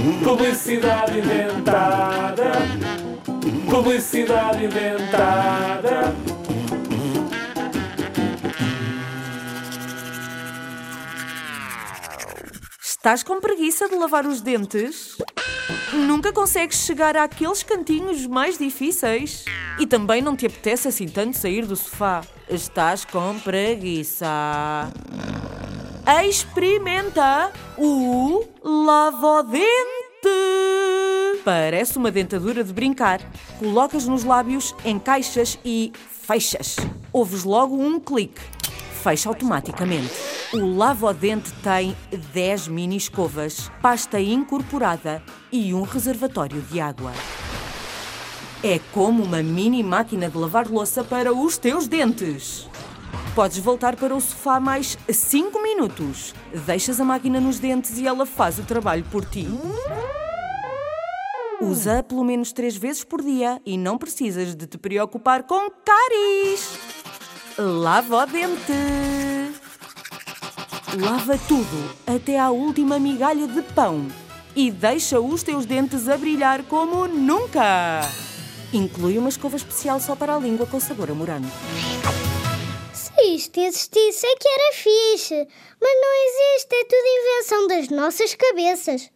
Publicidade inventada. Publicidade inventada. Estás com preguiça de lavar os dentes? Nunca consegues chegar àqueles cantinhos mais difíceis? E também não te apetece assim tanto sair do sofá? Estás com preguiça. Experimenta o Lavodente. Parece uma dentadura de brincar. Colocas nos lábios, encaixas e fechas. Ouves logo um clique. Fecha automaticamente. O Lavodente tem 10 mini escovas, pasta incorporada e um reservatório de água. É como uma mini máquina de lavar louça para os teus dentes. Podes voltar para o sofá mais 5 minutos. Deixas a máquina nos dentes e ela faz o trabalho por ti. Usa pelo menos 3 vezes por dia e não precisas de te preocupar com caries. Lava o dente. Lava tudo, até à última migalha de pão. E deixa os teus dentes a brilhar como nunca. Inclui uma escova especial só para a língua com sabor a morango. Isto existisse é que era fixe. Mas não existe, é tudo invenção das nossas cabeças.